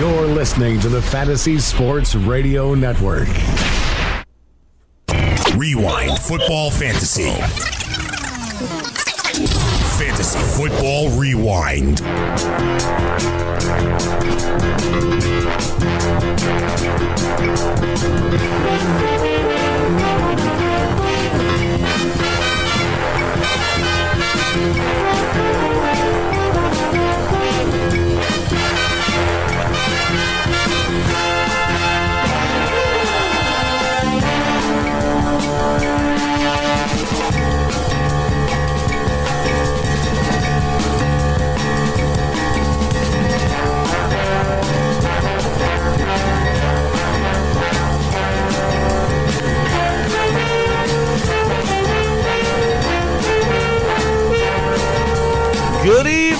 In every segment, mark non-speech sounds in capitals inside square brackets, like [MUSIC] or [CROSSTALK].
You're listening to the Fantasy Sports Radio Network. Rewind Football Fantasy. Fantasy Football Rewind.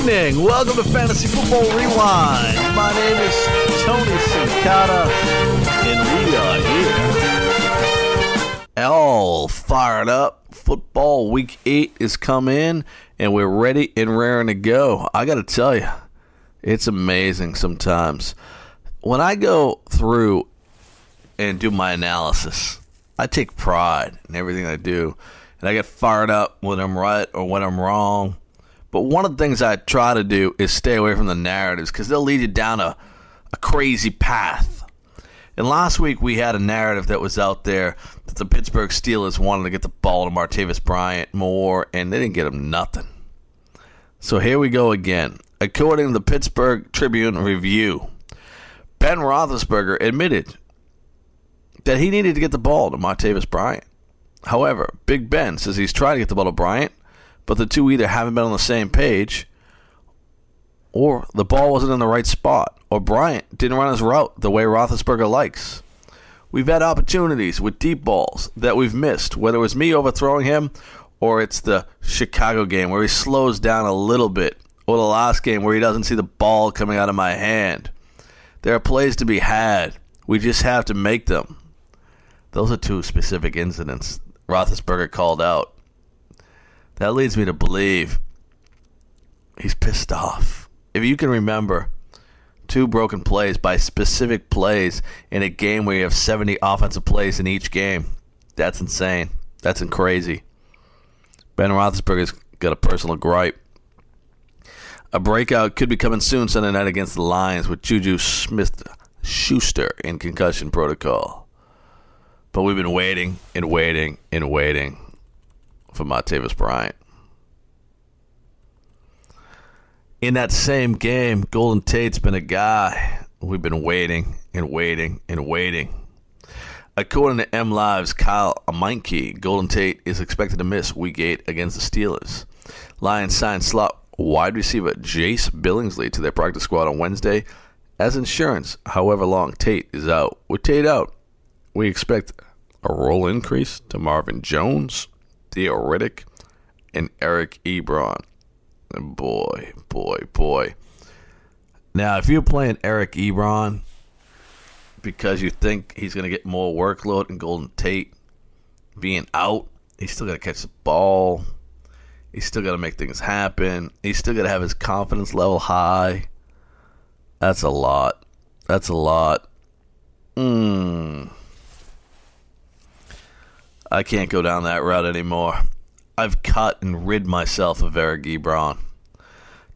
Evening. Welcome to Fantasy Football Rewind. My name is Tony Sincata, and we are here. All fired up. Football week eight is come in, and we're ready and raring to go. I got to tell you, it's amazing sometimes. When I go through and do my analysis, I take pride in everything I do, and I get fired up when I'm right or when I'm wrong. But one of the things I try to do is stay away from the narratives because they'll lead you down a, a crazy path. And last week we had a narrative that was out there that the Pittsburgh Steelers wanted to get the ball to Martavis Bryant more, and they didn't get him nothing. So here we go again. According to the Pittsburgh Tribune Review, Ben Roethlisberger admitted that he needed to get the ball to Martavis Bryant. However, Big Ben says he's trying to get the ball to Bryant, but the two either haven't been on the same page or the ball wasn't in the right spot or Bryant didn't run his route the way Roethlisberger likes. We've had opportunities with deep balls that we've missed, whether it was me overthrowing him or it's the Chicago game where he slows down a little bit or the last game where he doesn't see the ball coming out of my hand. There are plays to be had. We just have to make them. Those are two specific incidents Roethlisberger called out. That leads me to believe he's pissed off. If you can remember two broken plays by specific plays in a game where you have 70 offensive plays in each game, that's insane. That's crazy. Ben Roethlisberger's got a personal gripe. A breakout could be coming soon Sunday night against the Lions with Juju Smith Schuster in concussion protocol. But we've been waiting and waiting and waiting for Martavis Bryant. In that same game, Golden Tate's been a guy we've been waiting and waiting and waiting. According to M Live's Kyle Meinke, Golden Tate is expected to miss Week 8 against the Steelers. Lions signed slot wide receiver Jace Billingsley to their practice squad on Wednesday as insurance, however long Tate is out. With Tate out, we expect a role increase to Marvin Jones, Theo Riddick, and Eric Ebron. Boy, boy, boy. Now, if you're playing Eric Ebron because you think he's going to get more workload in Golden Tate being out, he's still going to catch the ball. He's still going to make things happen. He's still going to have his confidence level high. That's a lot. That's a lot. Mmm. I can't go down that route anymore. I've cut and rid myself of Eric Ebron.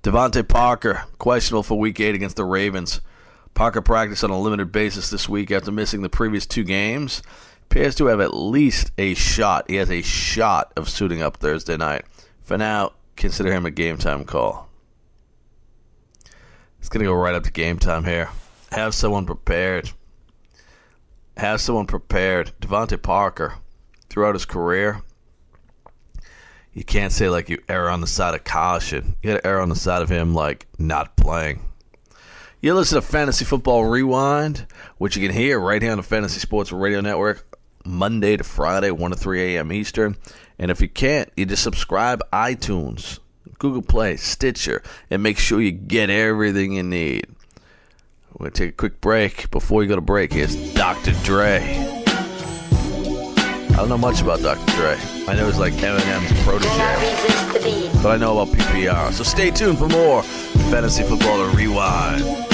DeVante Parker, questionable for week eight against the Ravens. Parker practiced on a limited basis this week after missing the previous two games. Appears to have at least a shot. He has a shot of suiting up Thursday night. For now, consider him a game time call. It's going to go right up to game time here. Have someone prepared. Have someone prepared. DeVante Parker, throughout his career, you can't say like you err on the side of caution. You got to err on the side of him like not playing. You listen to Fantasy Football Rewind, which you can hear right here on the Fantasy Sports Radio Network, Monday to Friday, 1 to 3 a.m. Eastern. And if you can't, you just subscribe iTunes, Google Play, Stitcher, and make sure you get everything you need. We're going to take a quick break. Before we go to break, here's Dr. Dre. I don't know much about Dr. Dre. I know he's like Eminem's protege. But I know about PPR. So stay tuned for more Fantasy Football to Rewind.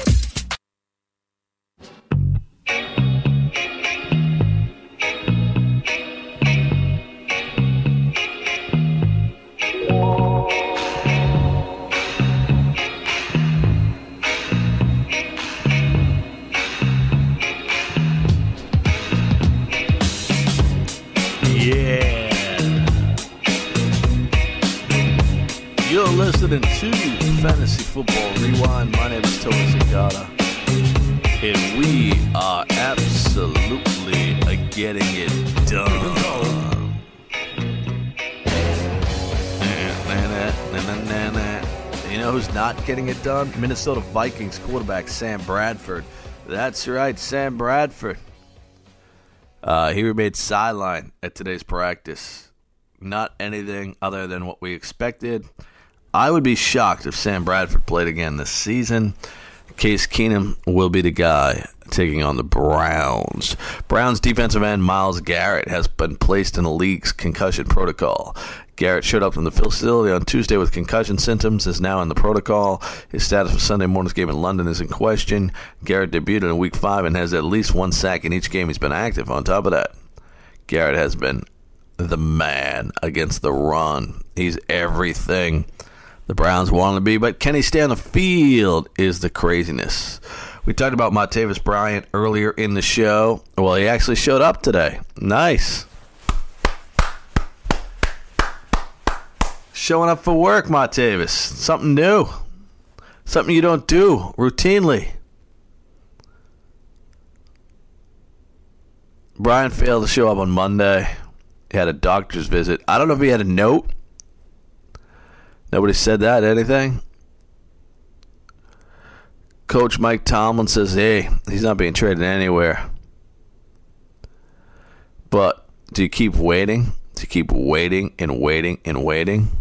Football Rewind. My name is Tony Cicada. And we are absolutely getting it done. You know who's not getting it done? Minnesota Vikings quarterback Sam Bradford. That's right, Sam Bradford. Uh, he remained sidelined at today's practice. Not anything other than what we expected. I would be shocked if Sam Bradford played again this season. Case Keenum will be the guy taking on the Browns. Browns defensive end Myles Garrett has been placed in the league's concussion protocol. Garrett showed up in the facility on Tuesday with concussion symptoms, is now in the protocol. His status for Sunday morning's game in London is in question. Garrett debuted in Week 5 and has at least one sack in each game he's been active. On top of that, Garrett has been the man against the run. He's everything the Browns want to be, but can he stay on the field is the craziness. We talked about Martavis Bryant earlier in the show. Well, he actually showed up today. Nice. Showing up for work, Martavis. Something new. Something you don't do routinely. Bryant failed to show up on Monday. He had a doctor's visit. I don't know if he had a note. Nobody said that. Anything? Coach Mike Tomlin says, hey, he's not being traded anywhere. But do you keep waiting? Do you keep waiting and waiting and waiting?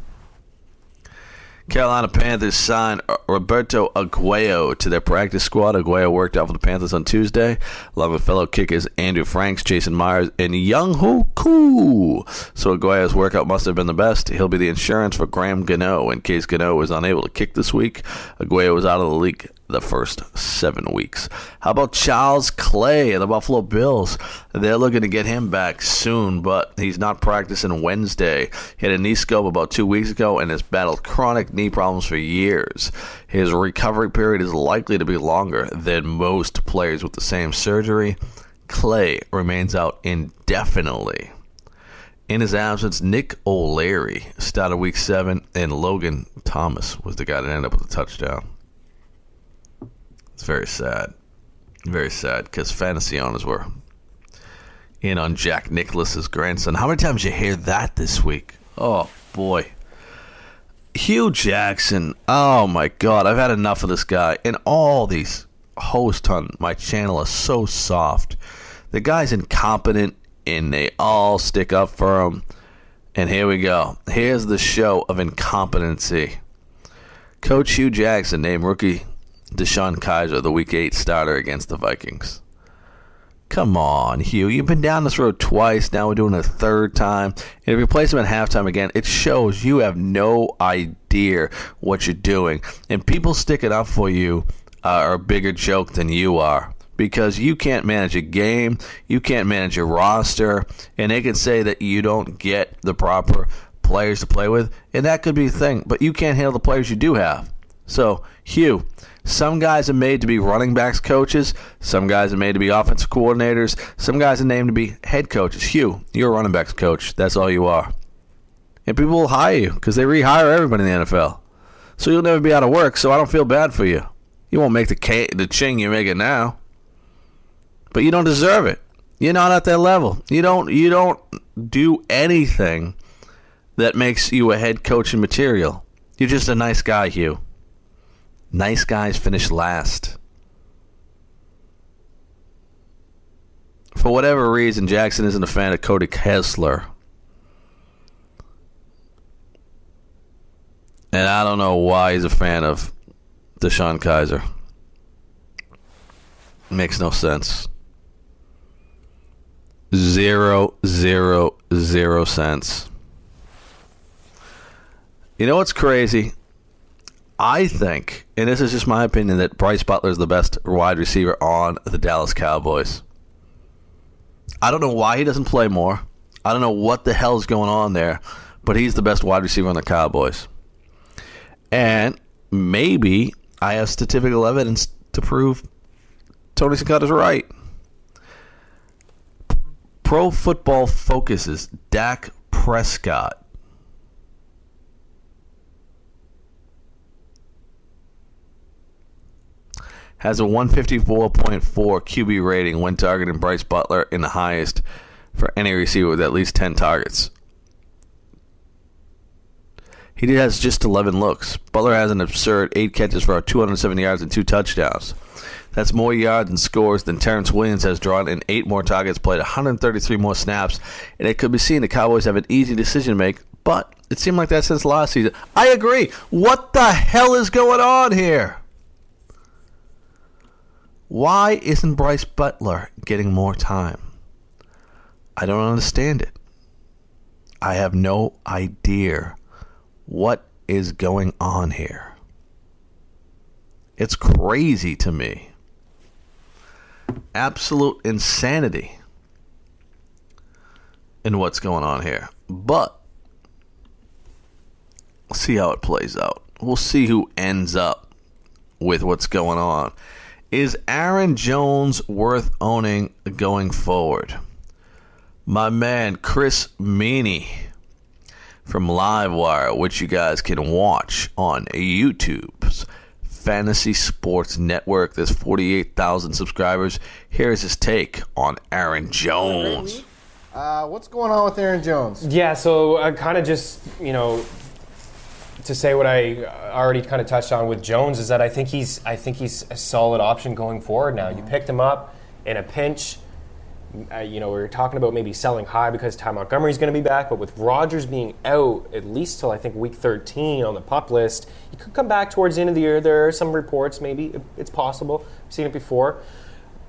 Carolina Panthers signed Roberto Aguayo to their practice squad. Aguayo worked out for the Panthers on Tuesday, along with fellow kickers Andrew Franks, Jason Myers, and Young Ho Koo. So Aguayo's workout must have been the best. He'll be the insurance for Graham Gano in case Gano was unable to kick this week. Aguayo was out of the league the first seven weeks. How about Charles Clay of the Buffalo Bills? They're looking to get him back soon, but he's not practicing Wednesday. He had a knee scope about two weeks ago and has battled chronic knee problems for years. His recovery period is likely to be longer than most players with the same surgery. Clay remains out indefinitely. In his absence, Nick O'Leary started week seven, and Logan Thomas was the guy that ended up with a touchdown. It's very sad. Very sad because fantasy owners were in on Jack Nicklaus's grandson. How many times you hear that this week? Oh boy. Hue Jackson. Oh my god, I've had enough of this guy. And all these hosts on my channel are so soft. The guy's incompetent and they all stick up for him. And here we go. Here's the show of incompetency. Coach Hue Jackson named rookie DeShone Kizer, the Week 8 starter against the Vikings. Come on, Hue. You've been down this road twice. Now we're doing it a third time. And if you place him at halftime again, it shows you have no idea what you're doing. And people sticking up for you uh, are a bigger joke than you are because you can't manage a game, you can't manage a roster, and they can say that you don't get the proper players to play with, and that could be a thing. But you can't handle the players you do have. So, Hue, some guys are made to be running backs coaches. Some guys are made to be offensive coordinators. Some guys are named to be head coaches. Hue, you're a running backs coach. That's all you are. And people will hire you because they rehire everybody in the NFL. So you'll never be out of work. So I don't feel bad for you. You won't make the K, the ching you make it now. But you don't deserve it. You're not at that level. You don't you don't do anything that makes you a head coaching material. You're just a nice guy, Hue. Nice guys finish last. For whatever reason, Jackson isn't a fan of Cody Kessler. And I don't know why he's a fan of DeShone Kizer. Makes no sense. Zero, zero, zero cents. You know what's crazy? I think, and this is just my opinion, that Brice Butler is the best wide receiver on the Dallas Cowboys. I don't know why he doesn't play more. I don't know what the hell's going on there, but he's the best wide receiver on the Cowboys. And maybe I have statistical evidence to prove Tony Scott is right. Pro Football Focuses Dak Prescott has a 154.4 QB rating when targeting Brice Butler in the highest for any receiver with at least 10 targets. He has just 11 looks. Butler has an absurd 8 catches for 270 yards and 2 touchdowns. That's more yards and scores than Terrance Williams has drawn in 8 more targets, played 133 more snaps, and it could be seen the Cowboys have an easy decision to make, but it seemed like that since last season. I agree. What the hell is going on here? Why isn't Brice Butler getting more time? I don't understand it. I have no idea what is going on here. It's crazy to me. Absolute insanity in what's going on here. But we'll see how it plays out. We'll see who ends up with what's going on. Is Aaron Jones worth owning going forward? My man Chris Meany from Livewire, which you guys can watch on YouTube's Fantasy Sports Network. There's 48,000 subscribers. Here's his take on Aaron Jones. Uh, what's going on with Aaron Jones? Yeah, so I kind of just, you know, to say what I already kind of touched on with Jones is that I think he's I think he's a solid option going forward now. You picked him up in a pinch. Uh, you know, we were talking about maybe selling high because Ty Montgomery's going to be back, but with Rodgers being out at least till I think week 13 on the pup list, he could come back towards the end of the year. There are some reports, maybe it's possible. I've seen it before.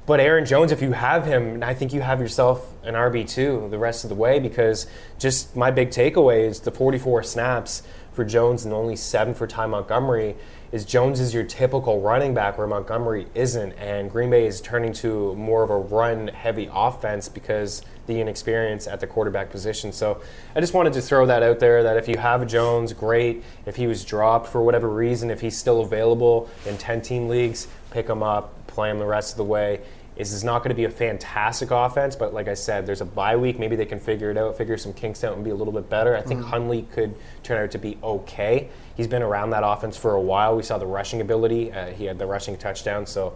But Aaron Jones, if you have him, I think you have yourself an RB2 the rest of the way because just my big takeaway is the 44 snaps for Jones and only seven for Ty Montgomery is Jones is your typical running back where Montgomery isn't, and Green Bay is turning to more of a run heavy offense because the inexperience at the quarterback position. So I just wanted to throw that out there that if you have Jones, great. If he was dropped for whatever reason, if he's still available in 10 team leagues, pick him up, play him the rest of the way. This is not going to be a fantastic offense, but like I said, there's a bye week. Maybe they can figure it out, figure some kinks out, and be a little bit better. I think mm-hmm. Hundley could turn out to be okay. He's been around that offense for a while. We saw the rushing ability. Uh, he had the rushing touchdown, so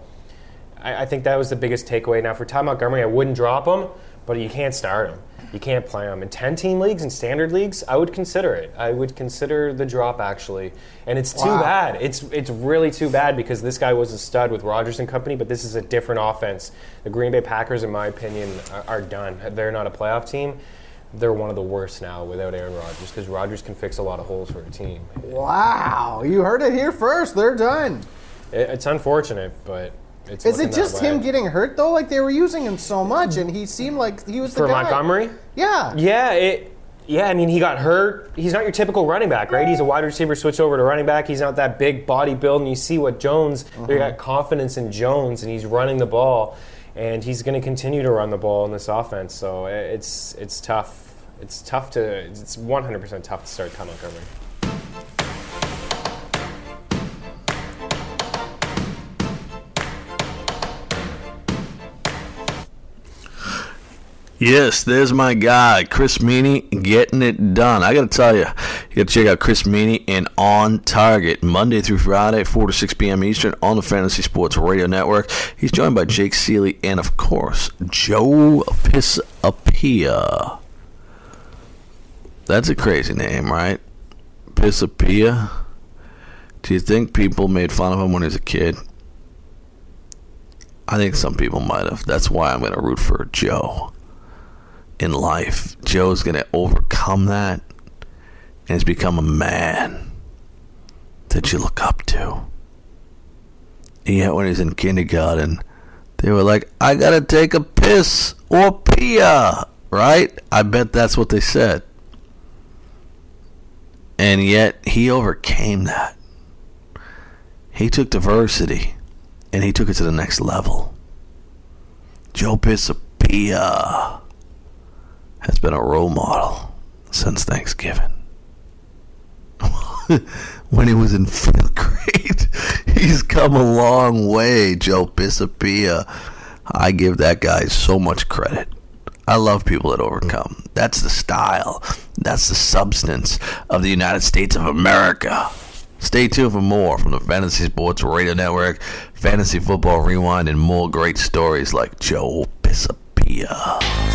I, I think that was the biggest takeaway. Now for Ty Montgomery, I wouldn't drop him, but you can't start him. You can't play them. In 10 team leagues and standard leagues, I would consider it. I would consider the drop actually. And it's too wow. bad. It's it's really too bad because this guy was a stud with Rodgers and company, but this is a different offense. The Green Bay Packers, in my opinion, are, are done. They're not a playoff team. They're one of the worst now without Aaron Rodgers because Rodgers can fix a lot of holes for a team. Wow. You heard it here first. They're done. It, it's unfortunate, but it's Is it just him getting hurt though? Like they were using him so much, and he seemed like he was the for guy. Montgomery. Yeah. Yeah. It. Yeah, I mean, he got hurt. He's not your typical running back, right? He's a wide receiver, switch over to running back. He's not that big body build, and you see what Jones. Mm-hmm. They got confidence in Jones, and he's running the ball, and he's going to continue to run the ball in this offense. So it's it's tough. It's tough to. It's 100% tough to start Ty Montgomery. Yes, there's my guy, Chris Meany, getting it done. I got to tell you, you got to check out Chris Meany and On Target, Monday through Friday, 4 to 6 p.m. Eastern on the Fantasy Sports Radio Network. He's joined by Jake Seeley and, of course, Joe Pisapia. That's a crazy name, right? Pisapia. Do you think people made fun of him when he was a kid? I think some people might have. That's why I'm going to root for Joe in life. Joe's going to overcome that and has become a man that you look up to. And yet, when he's in kindergarten, they were like, I got to take a piss or pia, right? I bet that's what they said. And yet, he overcame that. He took diversity and he took it to the next level. Joe Pisapia has been a role model since Thanksgiving. [LAUGHS] when he was in fifth grade, [LAUGHS] he's come a long way, Joe Pisapia. I give that guy so much credit. I love people that overcome. That's the style. That's the substance of the United States of America. Stay tuned for more from the Fantasy Sports Radio Network, Fantasy Football Rewind, and more great stories like Joe Pisapia.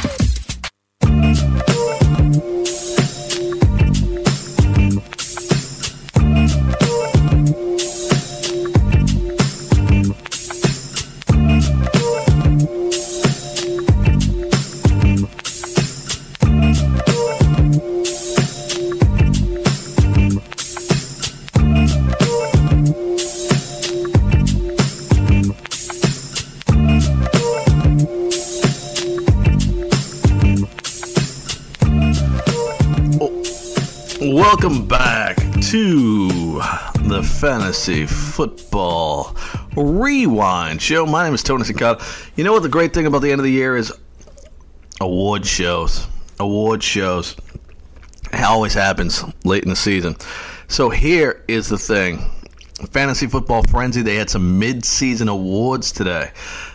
Fantasy Football Rewind Show. My name is Tony Sincata. You know what the great thing about the end of the year is? Award shows. Award shows. It always happens late in the season. So here is the thing. Fantasy Football Frenzy, they had some mid-season awards today.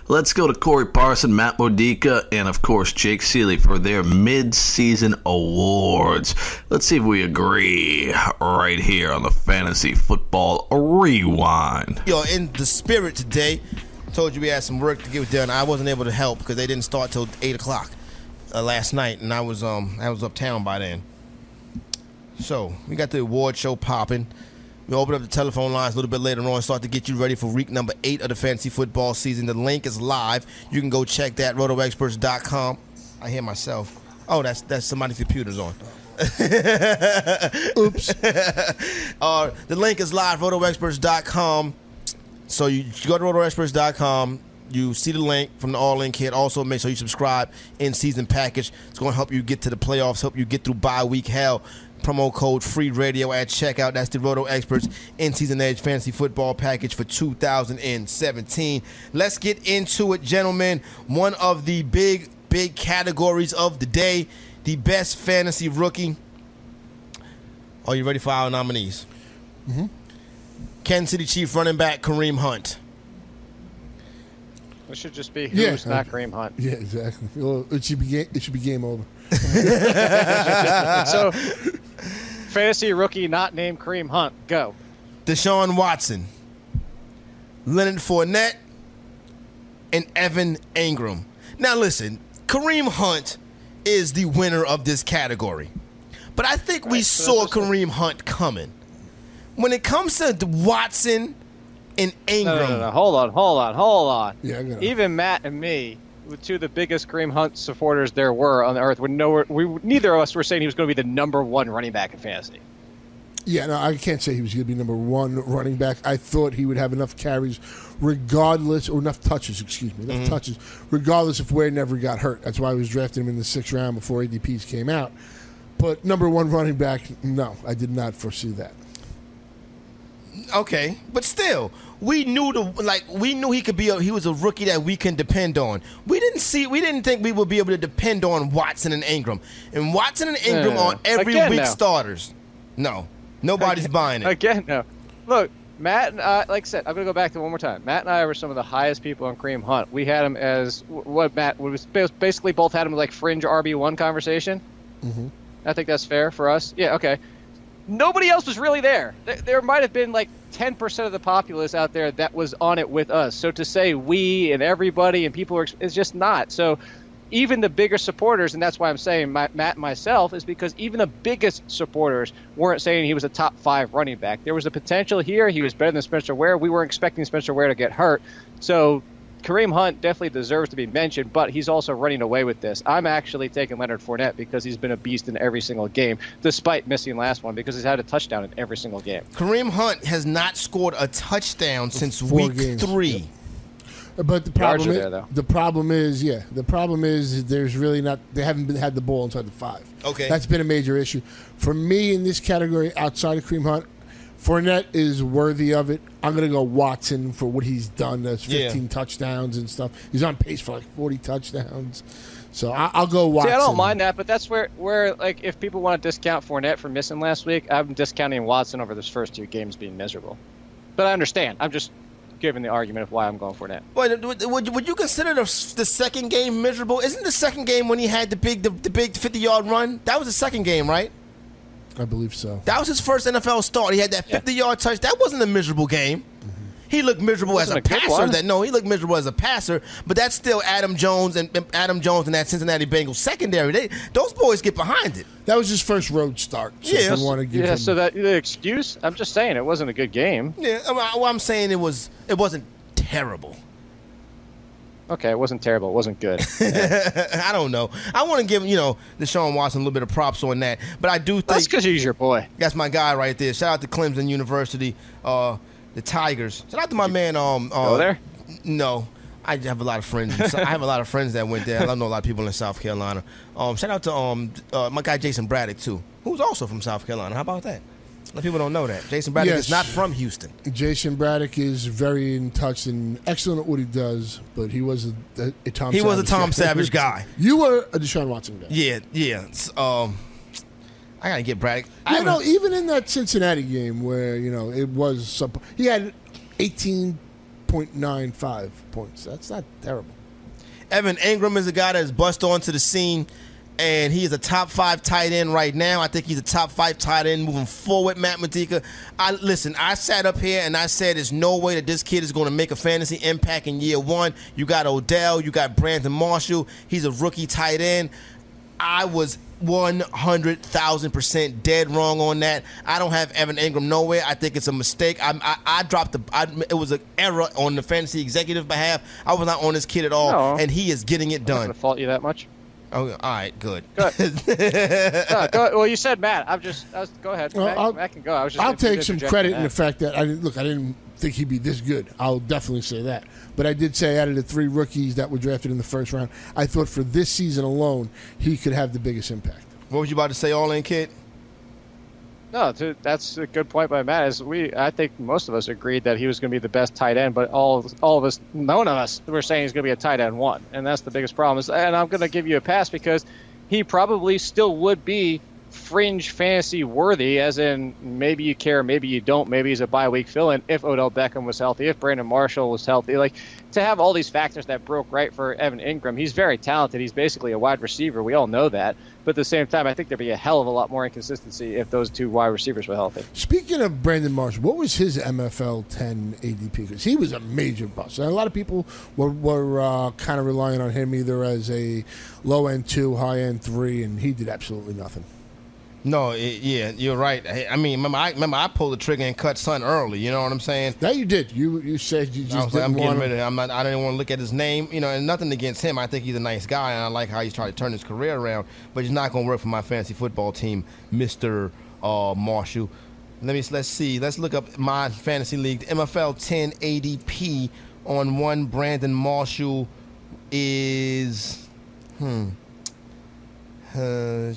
Let's go to Corey Parson, Matt Modica, and of course Jake Seeley for their mid-season awards. Let's see if we agree right here on the Fantasy Football Rewind. Yo, in the spirit today, told you we had some work to get done. I wasn't able to help because they didn't start till eight o'clock uh, last night, and I was um I was uptown by then. So we got the award show popping. We open up the telephone lines a little bit later on, start to get you ready for week number eight of the fantasy football season. The link is live. You can go check that, rotoexperts.com. I hear myself. Oh, that's that's somebody's computer's on. Oops. [LAUGHS] uh, the link is live, rotoexperts.com. So you, you go to rotoexperts.com. You see the link from the All In Kit. Also, make sure you subscribe in season package. It's going to help you get to the playoffs, help you get through bye week hell. Promo code free radio at checkout. That's the Roto Experts in season edge fantasy football package for 2017. Let's get into it, gentlemen. One of the big, big categories of the day the best fantasy rookie. Are you ready for our nominees? Mm-hmm. Kansas City Chief running back Kareem Hunt. It should just be who's Yeah. not Kareem Hunt. Yeah, exactly. It should be ga- it should be game over. [LAUGHS] so, fantasy rookie not named Kareem Hunt. Go. Deshaun Watson, Leonard Fournette, and Evan Engram. Now, listen, Kareem Hunt is the winner of this category. But I think we Right, so saw Kareem Hunt coming. When it comes to Watson and Engram, no, no, no. Hold on, hold on, hold on. Yeah, I got it. Even Matt and me, with two of the biggest Kareem Hunt supporters there were on the earth, would know we neither of us were saying he was going to be the number one running back in fantasy. Yeah, no, I can't say he was going to be number one running back. I thought he would have enough carries, regardless, or enough touches, excuse me, enough Mm-hmm. touches, regardless if Ware never got hurt. That's why I was drafting him in the sixth round before ADPs came out. But number one running back, no, I did not foresee that. Okay, but still, we knew the like we knew he could be a, he was a rookie that we can depend on. We didn't see we didn't think we would be able to depend on Watson and Engram. And Watson and Engram no, no. are every Again, week starters. No. Nobody's buying it. Again, no. Look, Matt and I, like I said, I'm going to go back to one more time. Matt and I were some of the highest people on Kareem Hunt. We had him as what Matt was basically both had him like fringe RB one conversation. Mm-hmm. I think that's fair for us. Yeah, okay. Nobody else was really there. There, might have been like 10% of the populace out there that was on it with us. So to say we and everybody and people are, it's just not. So even the bigger supporters, and that's why I'm saying my, Matt and myself, is because even the biggest supporters weren't saying he was a top five running back. There was a potential here. He was better than Spencer Ware. We weren't expecting Spencer Ware to get hurt. So Kareem Hunt definitely deserves to be mentioned, but he's also running away with this. I'm actually taking Leonard Fournette because he's been a beast in every single game, despite missing last one because he's had a touchdown in every single game. Kareem Hunt has not scored a touchdown since Four week games. three. But the problem is, there, the problem is, yeah, the problem is there's really not. They haven't been, had the ball inside the five. Okay. that's been a major issue for me in this category. Outside of Kareem Hunt, Fournette is worthy of it. I'm going to go Watson for what he's done. That's Yeah. 15 touchdowns and stuff. He's on pace for like 40 touchdowns. So I, I'll go Watson. See, I don't mind that, but that's where, where like, if people want to discount Fournette for missing last week, I'm discounting Watson over those first two games being miserable. But I understand. I'm just giving the argument of why I'm going Fournette. Wait, would, would, would you consider the, the second game miserable? Isn't the second game when he had the big the, the big 50 yard run? That was the second game, right? I believe so. That was his first NFL start. He had that 50 yard touch. That wasn't a miserable game. Mm-hmm. He looked miserable as a, a passer. That no, he looked miserable as a passer. But that's still Adam Jones and and Adam Jones and that Cincinnati Bengals secondary. They those boys get behind it. That was his first road start. So Yeah. if you want to give Yeah, him, so that the excuse, I'm just saying it wasn't a good game. Yeah, I mean, I- well, I'm saying it was it wasn't terrible. Okay, it wasn't terrible. It wasn't good. [LAUGHS] I don't know. I want to give you know Deshaun Watson a little bit of props on that, but I do think That's because he's your boy. That's my guy right there. Shout out to Clemson University, uh, the Tigers. Shout out to my man. Um, uh, Go there? No, I have a lot of friends. [LAUGHS] in- I have a lot of friends that went there. I know a lot of people in South Carolina. Um, shout out to um uh, my guy Jason Braddock too, who's also from South Carolina. How about that? Lot of people don't know that. Jason Braddock Yes. is not from Houston. Jason Braddock is very in touch and excellent at what he does, but he was a, a, Tom. He was a Tom guy. Savage [LAUGHS] guy. You were a Deshaun Watson guy. Yeah, yeah. Um, I gotta get Braddock. I You know, even in that Cincinnati game where you know it was sub, he had eighteen point nine five points. That's not terrible. Evan Engram is a guy that's bust onto the scene, and he is a top five tight end right now. I think he's a top five tight end moving forward. Matt Modica. I listen. I sat up here and I said, "There's no way that this kid is going to make a fantasy impact in year one." You got Odell, you got Brandon Marshall. He's a rookie tight end. I was 100,000% dead wrong on that. I don't have Evan Engram nowhere. I think it's a mistake. I, I, I dropped the, I, it was an error on the fantasy executive behalf. I was not on this kid at all, No. and he is getting it I'm done. fault you that much. Oh, all right, good. [LAUGHS] No, go, well, you said Matt. I'm just. I was, go ahead. Well, Matt, I'll- Matt can go. I was just. I'll take some credit on in the fact that I didn't look. I didn't think he'd be this good. I'll definitely say that. But I did say out of the three rookies that were drafted in the first round, I thought for this season alone he could have the biggest impact. what was you about to say, all in, kid? No, that's a good point by Matt. Is we, I think most of us agreed that he was going to be the best tight end, but all all of us, none of us, were saying he's going to be a tight end one, and that's the biggest problem. And I'm going to give you a pass because he probably still would be fringe fantasy worthy, as in maybe you care, maybe you don't, maybe he's a bye week fill in if Odell Beckham was healthy, if Brandon Marshall was healthy. Like to have all these factors that broke right for Evan Engram, he's very talented. He's basically a wide receiver. We all know that. But at the same time, I think there'd be a hell of a lot more inconsistency if those two wide receivers were healthy. Speaking of Brandon Marshall, what was his MFL 10 ADP? Because he was a major bust. And a lot of people were, were uh, kind of relying on him either as a low end two, high end three, and he did absolutely nothing. No, it, yeah, you're right. I, I mean, remember I remember I pulled the trigger and cut Son early. You know what I'm saying? That you did. You you said you just I was like, didn't I'm getting rid of him. I'm not. I didn't want to look at his name. You know, and nothing against him. I think he's a nice guy, and I like how he's trying to turn his career around. But he's not going to work for my fantasy football team, Mister uh, Marshall. Let me let's see. Let's look up my fantasy league. The MFL 10 ADP on one Brandon Marshall is hmm. Uh,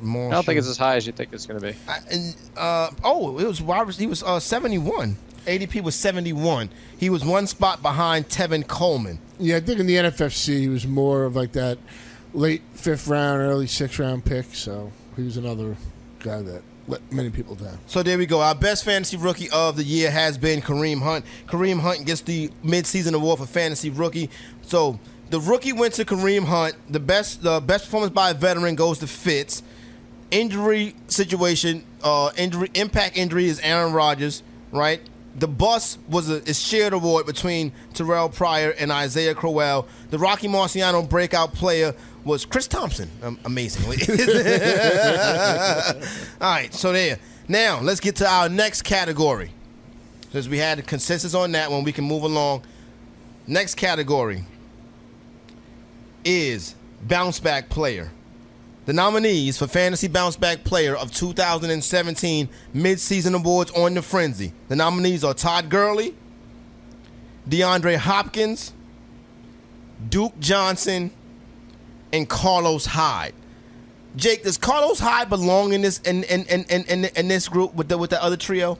Marshall. I don't think it's as high as you think it's going to be. I- and, uh, oh, it was wide he was uh, 71. ADP was 71. He was one spot behind Tevin Coleman. Yeah, I think in the NFFC he was more of like that late fifth round, early sixth round pick. So he was another guy that let many people down. So there we go. Our best fantasy rookie of the year has been Kareem Hunt. Kareem Hunt gets the midseason award for fantasy rookie. So the rookie went to Kareem Hunt. The best the best performance by a veteran goes to Fitz. Injury situation, uh, injury impact injury is Aaron Rodgers, right? The bus was a, a shared award between Terrelle Pryor and Isaiah Crowell. The Rocky Marciano breakout player was Chris Thompson, um, amazingly. [LAUGHS] All right, so there. Now let's get to our next category. Since we had consensus on that one, we can move along. Next category is bounce back player. The nominees for Fantasy Bounce Back Player of 2017 Midseason Awards on the Frenzy. The nominees are Todd Gurley, DeAndre Hopkins, Duke Johnson, and Carlos Hyde. Jake, does Carlos Hyde belong in this in in, in, in, in, this group with the with the other trio?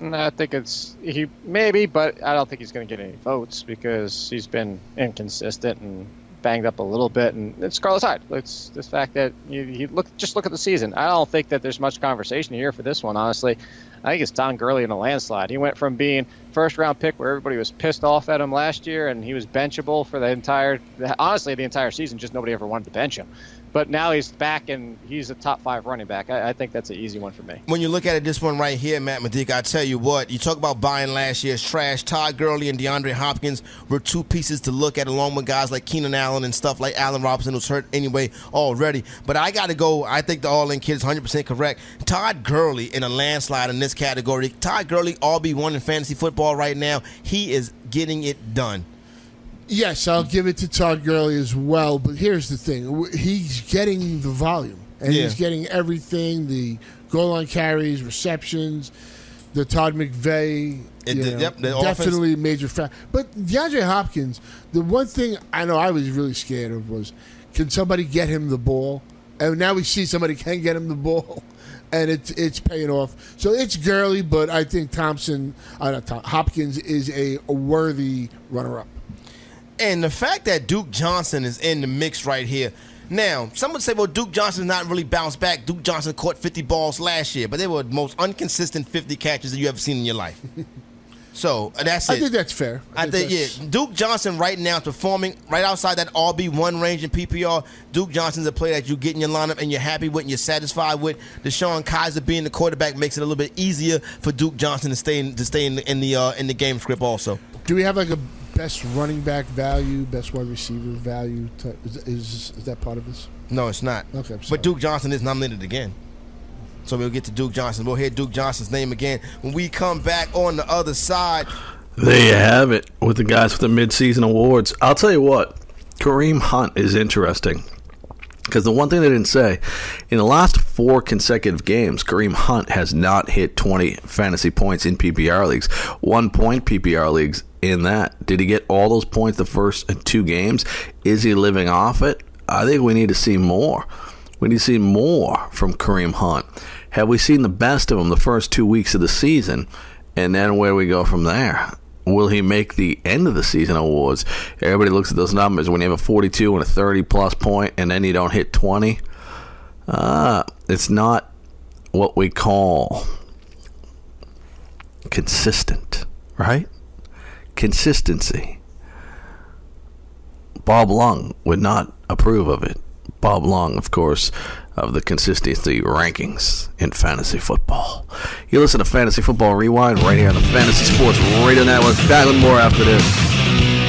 No, I think it's he maybe, but I don't think he's going to get any votes because he's been inconsistent and banged up a little bit. And it's Carlos Hyde. It's this fact that you, you look just look at the season. I don't think that there's much conversation here for this one. Honestly, I think it's Don Gurley in a landslide. He went from being first round pick where everybody was pissed off at him last year, and he was benchable for the entire honestly the entire season. Just nobody ever wanted to bench him. But now he's back and he's a top five running back. I, I think that's an easy one for me. When you look at it, this one right here, Matt Medic, I tell you what, you talk about buying last year's trash. Todd Gurley and DeAndre Hopkins were two pieces to look at, along with guys like Keenan Allen and stuff like Allen Robinson, who's hurt anyway already. But I got to go. I think the All In kid is 100% correct. Todd Gurley in a landslide in this category. Todd Gurley, RB1 in fantasy football right now. He is getting it done. Yes, I'll give it to Todd Gurley as well. But here's the thing: he's getting the volume, and Yeah. he's getting everything: the goal line carries, receptions, the Todd McVay. It- know, yep, offense- definitely a major factor. But DeAndre Hopkins, the one thing I know I was really scared of was, can somebody get him the ball? And now we see somebody can get him the ball. [LAUGHS] And it's it's paying off. So it's Gurley, but I think Thompson, uh, Hopkins is a, a worthy runner-up. And the fact that Duke Johnson is in the mix right here. Now, some would say, well, Duke Johnson's not really bounced back. Duke Johnson caught 50 balls last year, but they were the most inconsistent 50 catches that you ever seen in your life. [LAUGHS] so uh, that's it. I think that's fair. I think yeah, Duke Johnson right now is performing right outside that RB one range in PPR. Duke Johnson's a player that you get in your lineup and you're happy with and you're satisfied with. DeShone Kizer being the quarterback makes it a little bit easier for Duke Johnson to stay in, to stay in the in the, uh, in the game script also. Do we have like a best running back value, best wide receiver value? Type? Is, is is that part of this? No, it's not. Okay, I'm sorry. but Duke Johnson is nominated again. So we'll get to Duke Johnson. We'll hear Duke Johnson's name again when we come back on the other side. There you have it with the guys with the midseason awards. I'll tell you what, Kareem Hunt is interesting. Because the one thing they didn't say, in the last four consecutive games, Kareem Hunt has not hit 20 fantasy points in PPR leagues. One point PPR leagues in that. Did he get all those points the first two games? Is he living off it? I think we need to see more. We need to see more from Kareem Hunt. Have we seen the best of him the first two weeks of the season? And then where we go from there? Will he make the end of the season awards? Everybody looks at those numbers. When you have a 42 and a 30 plus point, and then you don't hit 20, Uh, it's not what we call consistent, right? Consistency. Bob Long would not approve of it. Bob Long, of course, of the consistency rankings in fantasy football. You listen to Fantasy Football Rewind right here on the Fantasy Sports Radio Network. Back with more after this.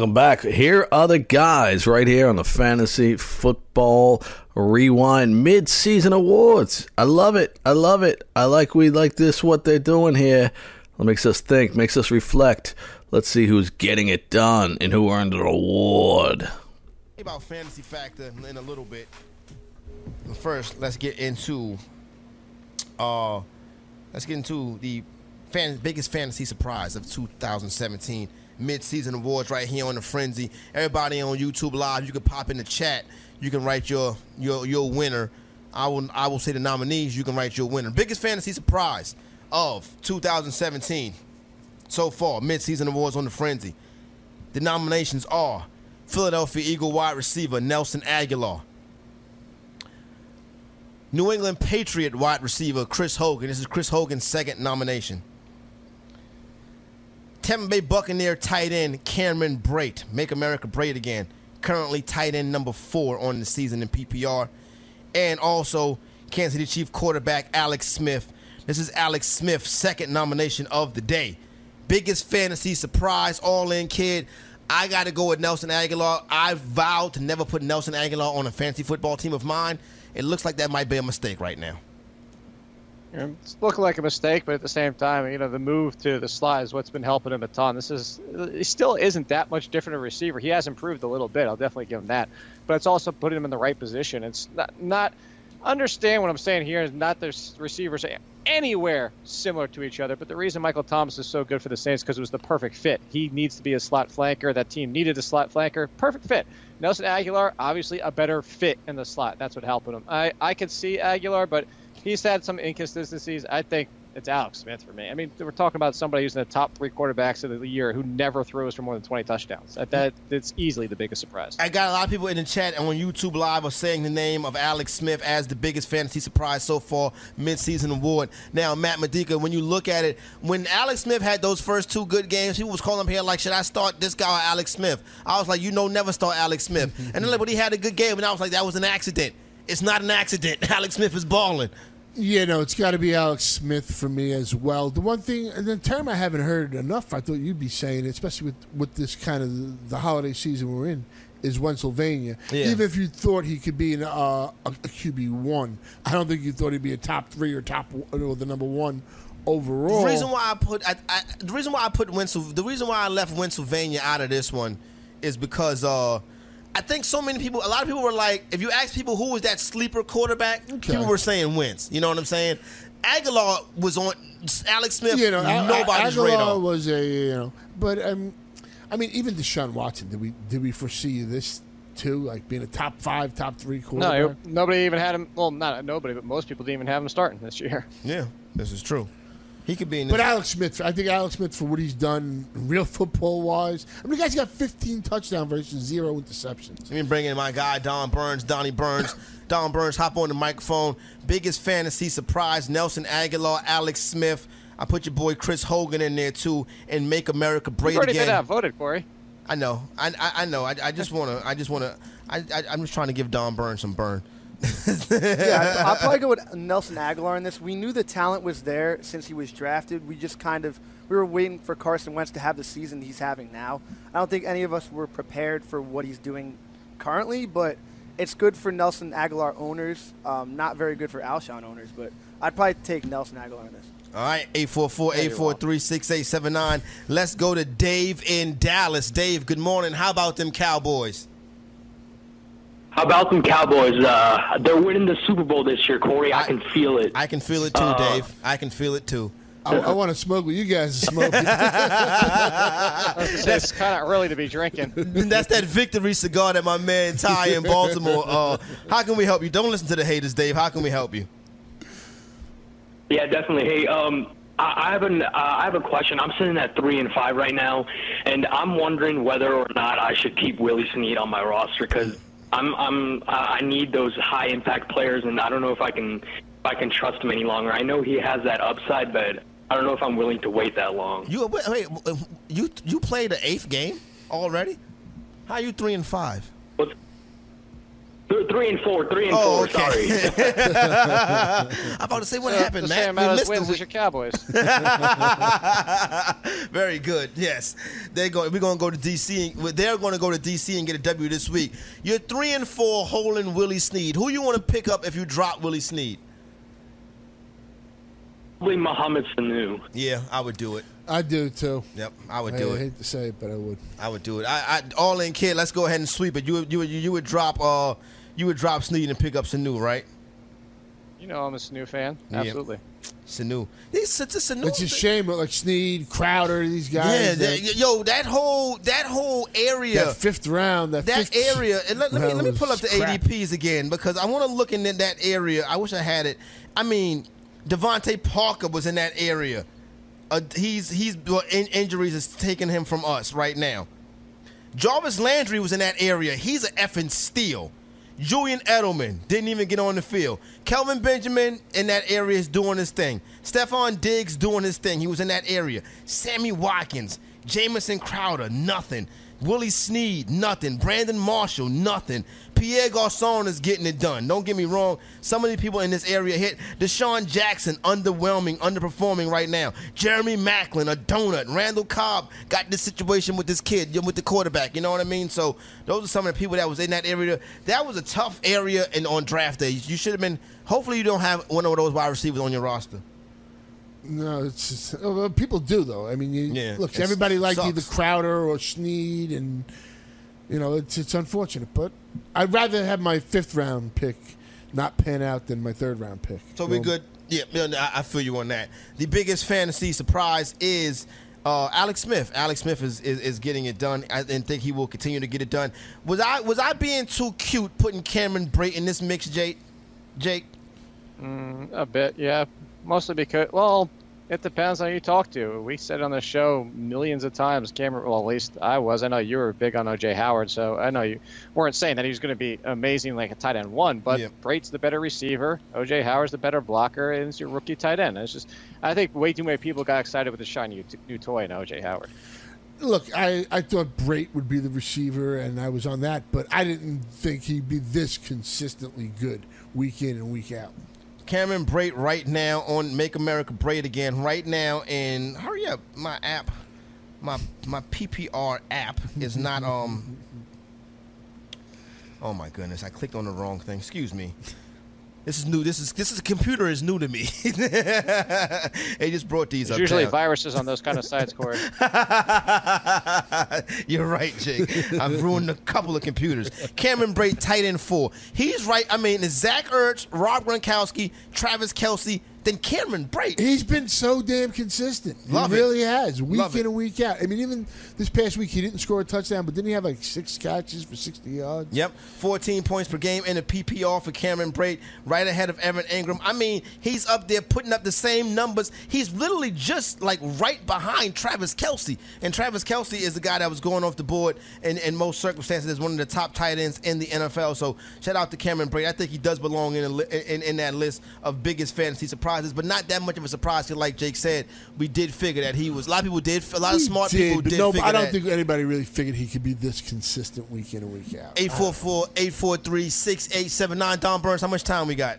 Welcome back. Here are the guys right here on the Fantasy Football Rewind Mid-Season Awards. I love it. I love it. I like we like this what they're doing here. It makes us think, makes us reflect. Let's see who's getting it done and who earned an award. About fantasy factor in a little bit. But first, let's get into uh let's get into the fan, biggest fantasy surprise of 2017 mid-season awards right here on the frenzy. Everybody on youtube live you can pop in the chat. You can write your your your winner. I will i will say the nominees you can write your winner. Biggest fantasy surprise of 2017 so far mid-season awards on the frenzy. The nominations are philadelphia eagle wide receiver nelson agholor. New England Patriot wide receiver Chris Hogan. This is Chris Hogan's second nomination. Tampa Bay Buccaneer tight end Cameron Brate. Make America Great again. Currently tight end number four on the season in PPR. And also Kansas City Chief quarterback Alex Smith. This is Alex Smith's second nomination of the day. Biggest fantasy surprise, all in kid. I got to go with Nelson Agholor. I vowed to never put Nelson Agholor on a fantasy football team of mine. It looks like that might be a mistake right now. You know, It's looking like a mistake, but at the same time, you know, the move to the slot is what's been helping him a ton. This is he still isn't that much different a receiver. He has improved a little bit. I'll definitely give him that, but it's also putting him in the right position. It's not not understand what I'm saying here is not the receivers anywhere similar to each other. But the reason Michael Thomas is so good for the Saints because it was the perfect fit. He needs to be a slot flanker. That team needed a slot flanker. Perfect fit. Nelson Agholor, obviously a better fit in the slot. That's what helping him. I I could see Agholor, but he's had some inconsistencies. I think it's Alex Smith for me. I mean, we're talking about somebody who's in the top three quarterbacks of the year who never throws for more than 20 touchdowns. That, that it's easily the biggest surprise. I got a lot of people in the chat and on YouTube Live are saying the name of Alex Smith as the biggest fantasy surprise so far, midseason award. Now, Matt Modica, when you look at it, when Alex Smith had those first two good games, he was calling up here like, should I start this guy or Alex Smith? I was like, you know, never start Alex Smith. [LAUGHS] and then, like, but he had a good game, and I was like, that was an accident. It's not an accident. [LAUGHS] Alex Smith is balling. Yeah, no, it's got to be Alex Smith for me as well. The one thing, and the term I haven't heard enough, I thought you'd be saying, especially with with this kind of the holiday season we're in, is Wentzylvania. Yeah. Even if you thought he could be an, uh, a, a QB one, I don't think you thought he'd be a top three or top or the number one overall. The reason why I put I, I, the reason why I put the reason why I left Wentzylvania out of this one is because uh, I think so many people, a lot of people were like, if you ask people who was that sleeper quarterback, Okay. people were saying Wentz. You know what I'm saying? Aguilar was on Alex Smith. you know, A- nobody's Aguilar radar. was a you know, but um, I mean, even Deshaun Watson, did we did we foresee this too, like being a top five, top three quarterback? No, nobody even had him. Well, not nobody, but most people didn't even have him starting this year. yeah, this is true. He could be in this. But Alex Smith, I think Alex Smith for what he's done, real football wise. I mean, the guy's got 15 touchdowns versus zero interceptions. Let me bring in my guy Don Burns, Donnie Burns. [COUGHS] Don Burns, hop on the microphone. Biggest fantasy surprise: Nelson Agholor, Alex Smith. I put your boy Chris Hogan in there too, and make America You've great already again. been outvoted, Corey. I know. I I, I know. I, I just want to. I just want to. I, I I'm just trying to give Don Burns some burn. [LAUGHS] yeah, I'd, I'd probably go with Nelson Agholor in this. We knew the talent was there since he was drafted. We just kind of we were waiting for Carson Wentz to have the season he's having now. I don't think any of us were prepared for what he's doing currently, but it's good for Nelson Agholor owners. Um, not very good for Alshon owners, but I'd probably take Nelson Agholor in this. All right, 844-843-6879. Let's go to Dave in Dallas. Dave, good morning. How about them Cowboys? How about them Cowboys? Uh, they're winning the Super Bowl this year, Corey. I, can feel it. I can feel it too, Uh, Dave. I can feel it too. I, I want to smoke with you guys. Smoke. [LAUGHS] That's kind of early to be drinking. That's that victory cigar that my man Ty in Baltimore. Uh, how can we help you? Don't listen to the haters, Dave. How can we help you? Yeah, definitely. Hey, um, I, I have an uh, I have a question. I'm sitting at three and five right now, and I'm wondering whether or not I should keep Willie Snead on my roster because I'm I'm I need those high impact players, and I don't know if I can if I can trust him any longer. I know he has that upside, but I don't know if I'm willing to wait that long. You wait, you you played the eighth game already? How you three and five? Th- Three and four, three and Oh, four. okay. Sorry. [LAUGHS] I'm about to say what happened, the Matt. same We amount of wins as your Cowboys. [LAUGHS] Very good. Yes, they go. We're going to go to DC. And, they're going to go to DC and get a W this week. You're three and four, holding Willie Snead. Who you want to pick up if you drop Willie Snead? Probably Mohamed Sanu. Yeah, I would do it. I do too. Yep, I would I, do I it. hate to say it, but I would. I would do it. I, I all in kid. Let's go ahead and sweep it. You would- you would- you would drop uh you would drop Snead and pick up Sanu, right? You know I'm a Sanu fan. Yeah. Absolutely. Sanu. It's, it's a Sanu. It's a shame, but like Snead, Crowder, these Yeah, guys. that, that, yo, that whole that whole area. that fifth round, that, that fifth, area, and let, let me let me pull up the crap. ADPs again because I want to look in that area. I wish I had it. I mean, DeVante Parker was in that area. Uh, he's he's well, in, injuries is taking him from us right now. Jarvis Landry was in that area. He's an effing steal. Julian Edelman didn't even get on the field. Kelvin Benjamin in that area is doing his thing. Stefon Diggs doing his thing. He was in that area. Sammy Watkins, Jamison Crowder, nothing. Willie Snead, nothing. Brandon Marshall, nothing. Pierre Garcon is getting it done. Don't get me wrong. Some of the people in this area hit. DeSean Jackson, underwhelming, underperforming right now. Jeremy Maclin, a donut. Randall Cobb got this situation with this kid, with the quarterback. You know what I mean? So those are some of the people that was in that area. That was a tough area and on draft day. You should have been. Hopefully, you don't have one of those wide receivers on your roster. No, it's just, oh, well, people do though. I mean, you, Yeah, look, everybody liked sucks. either Crowder or Snead, and you know it's it's unfortunate. But I'd rather have my fifth round pick not pan out than my third round pick. So we good. Yeah, I, I feel you on that. The biggest fantasy surprise is uh, Alex Smith. Alex Smith is, is, is getting it done, I, and think he will continue to get it done. Was I was I being too cute putting Cameron Brate in this mix, Jake? Jake, Mm, a bit, yeah. Mostly because, well, it depends on who you talk to. We said on the show millions of times, Cameron, well, at least I was. I know you were big on O.J. Howard, so I know you weren't saying that he was going to be amazing like a tight end one, but Yeah. Brate's the better receiver. O.J. Howard's the better blocker, and it's your rookie tight end. It's just, I think way too many people got excited with the shiny new toy in O.J. Howard. Look, I, I thought Brate would be the receiver, and I was on that, but I didn't think he'd be this consistently good week in and week out. Cameron Brate right now on Make America Brate Again right now, and hurry up, my app, my my PPR app is not um. Oh my goodness! I clicked on the wrong thing. Excuse me. This is new. This is this is a computer is new to me. [LAUGHS] they just brought these There's up. usually viruses on those kind of sites, Corey. [LAUGHS] You're right, Jake. I've ruined a couple of computers. Cameron Brate, tight end four. He's right. I mean, Zach Ertz, Rob Gronkowski, Travis Kelce, then Cameron Brate. He's been so damn consistent. Love he it. really has, week Love in it. and week out. I mean, even this past week, he didn't score a touchdown, but didn't he have like six catches for 60 yards? Yep, 14 points per game in a PPR for Cameron Brate, right ahead of Evan Engram. I mean, he's up there putting up the same numbers. He's literally just like right behind Travis Kelce. And Travis Kelce is the guy that was going off the board in, in most circumstances as one of the top tight ends in the NFL. So shout out to Cameron Brate. I think he does belong in, a in, in that list of biggest fantasy surprises, but not that much of a surprise. 'cause Like Jake said, we did figure that he was. A lot of people did. A lot of We smart did, people did no, I don't that. think anybody really figured he could be this consistent week in and week out. 844-843-6879. Don Burns, how much time we got?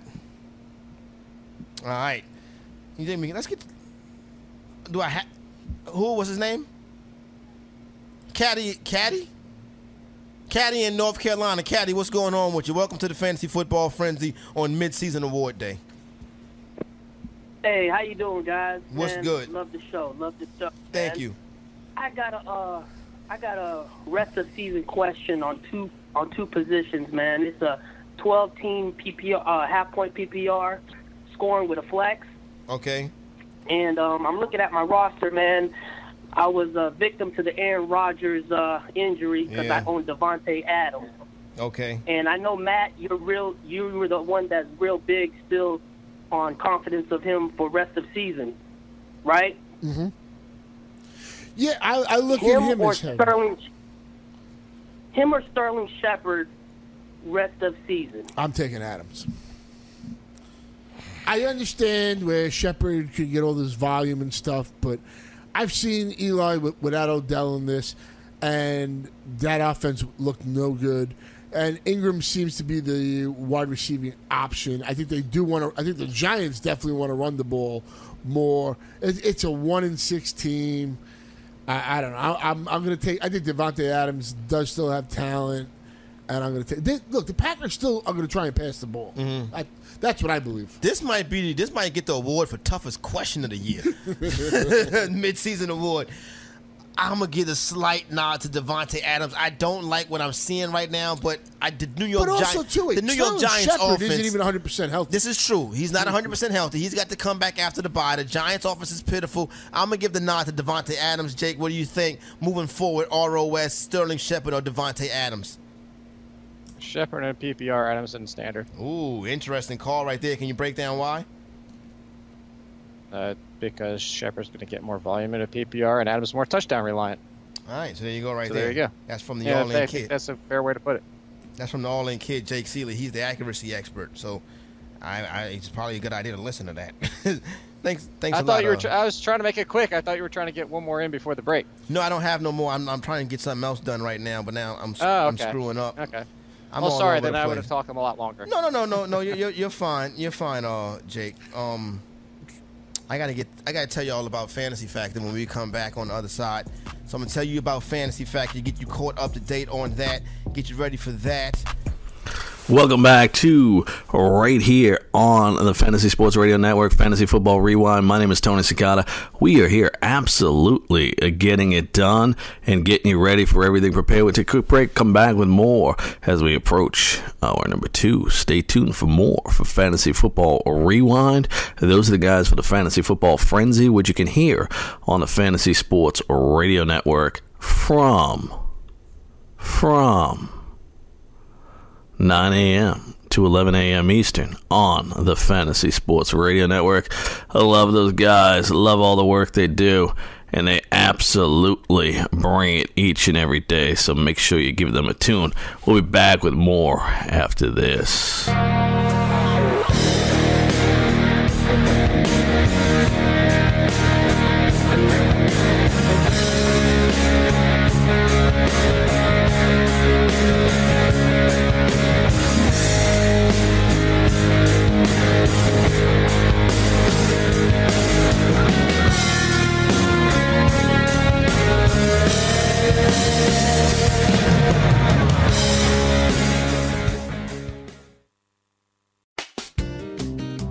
All right. You think we let's get do I have who was his name? Caddy Caddy? Caddy in North Carolina. Caddy, what's going on with you? Welcome to the Fantasy Football Frenzy on mid-season award day. Hey, how you doing, guys? What's Man, good? Love the show. Love the show. Thank man. you. I got a, uh, I got a rest of season question on two on two positions, man. It's a 12 team PPR, uh, half point PPR, scoring with a flex. Okay. And um, I'm looking at my roster, man. I was a victim to the Aaron Rodgers uh, injury because Yeah. I own Davante Adams. Okay. And I know Matt, you're real. You were the one that's real big still on confidence of him for rest of season, right? Mm-hmm. Yeah, I, I look him at him or. Sterling. Him or Sterling Shepard, rest of season. I'm taking Adams. I understand where Shepard could get all this volume and stuff, but I've seen Eli without Odell in this, and that offense looked no good. And Engram seems to be the wide receiving option. I think they do want to. I think the Giants definitely want to run the ball more. It, it's a one in six team. I, I don't know. I, I'm, I'm going to take. I think Davante Adams does still have talent, and I'm going to take. They, look, the Packers still are going to try and pass the ball. Mm-hmm. I, that's what I believe. This might be this might get the award for toughest question of the year, [LAUGHS] [LAUGHS] mid-season award. I'm gonna give a slight nod to Davante Adams. I don't like what I'm seeing right now, but I the New York But also, Giants, too, the New York Giants Shepard offense isn't even 100 percent healthy. This is true. He's not 100 percent healthy. He's got to come back after the bye. The Giants' offense is pitiful. I'm gonna give the nod to Davante Adams. Jake, what do you think moving forward? ROS, Sterling Shepard, or Davante Adams? Shepard and PPR, Adams and standard. Ooh, interesting call right there. Can you break down why? Uh, because Shepard's going to get more volume in a PPR and Adams more touchdown reliant. All right, so there you go, right So there. there you go. That's from the Yeah, all-in Kid. that's a fair way to put it. That's from the All In Kid, Jake Seeley. He's the accuracy expert. So, I, I it's probably a good idea to listen to that. [LAUGHS] thanks, thanks I thought lot. you were. uh, Tr- I was trying to make it quick. I thought you were trying to get one more in before the break. no, I don't have no more. I'm, I'm trying to get something else done right now, but now I'm, Oh, I'm okay. screwing up. Okay. I'm well, sorry. Then the I would have talked him a lot longer. No, no, no, no, no. You're, you're, you're fine. You're fine, uh, Jake. Um, I gotta get. I gotta tell you all about Fantasy Factor when we come back on the other side. So I'm gonna tell you about Fantasy Factor, get you caught up to date on that, get you ready for that. Welcome back to right here on the Fantasy Sports Radio Network, Fantasy Football Rewind. My name is Tony Cicada. We are here absolutely getting it done and getting you ready for everything Prepare with a quick break, come back with more as we approach hour number two. Stay tuned for more for Fantasy Football Rewind. Those are the guys for the Fantasy Football Frenzy, which you can hear on the Fantasy Sports Radio Network from, from 9 a.m. to 11 a.m. Eastern on the Fantasy Sports Radio Network. I love those guys. Love all the work they do. And they absolutely bring it each and every day. So make sure you give them a tune. We'll be back with more after this.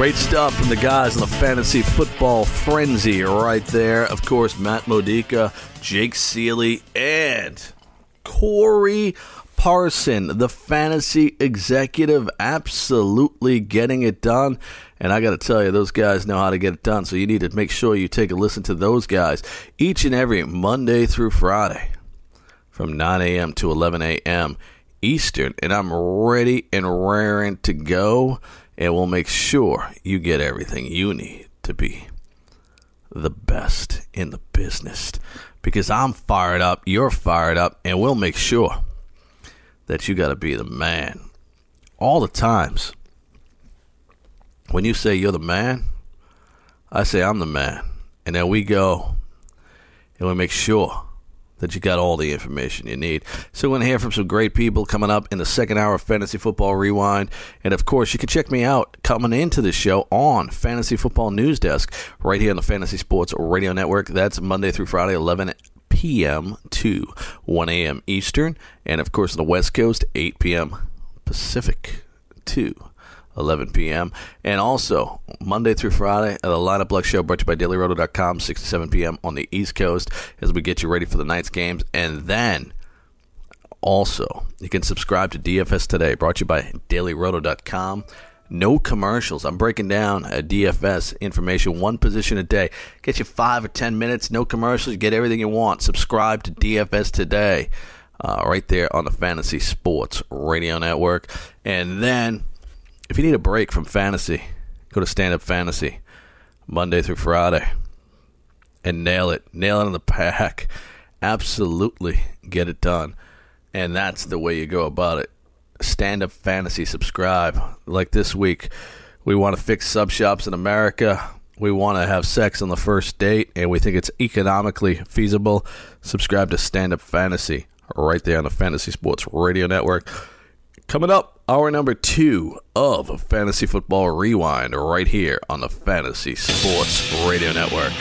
Great stuff from the guys in the Fantasy Football Frenzy right there. Of course, Matt Modica, Jake Seeley, and Corey Parson, the fantasy executive, absolutely getting it done. And I got to tell you, those guys know how to get it done. So you need to make sure you take a listen to those guys each and every Monday through Friday from 9 a.m. to 11 a.m. Eastern. And I'm ready and raring to go. And we'll make sure you get everything you need to be the best in the business. Because I'm fired up, you're fired up, and we'll make sure that you got to be the man. All the times when you say you're the man, I say I'm the man. And then we go and we make sure that you got all the information you need. So we're going to hear from some great people coming up in the second hour of Fantasy Football Rewind. And of course, you can check me out coming into the show on Fantasy Football News Desk right here on the Fantasy Sports Radio Network. That's Monday through Friday, 11 p.m. to 1 a.m. Eastern. And of course, on the West Coast, 8 p.m. Pacific to 11 p.m. And also, Monday through Friday, at the Lineup Luck Show brought to you by DailyRoto.com, 6 to 7 p.m. on the East Coast as we get you ready for the night's games. And then, also, you can subscribe to DFS Today, brought to you by DailyRoto.com. No commercials. I'm breaking down a DFS information, one position a day. Get you five or ten minutes, no commercials, get everything you want. Subscribe to DFS Today, uh, right there on the Fantasy Sports Radio Network. And then if you need a break from fantasy, go to Stand Up Fantasy Monday through Friday and nail it. Nail it in the pack. Absolutely get it done. And that's the way you go about it. Stand Up Fantasy, subscribe. Like this week, we want to fix sub shops in America. We want to have sex on the first date, and we think it's economically feasible. Subscribe to Stand Up Fantasy right there on the Fantasy Sports Radio Network. Coming up, Hour number two of Fantasy Football Rewind right here on the Fantasy Sports Radio Network.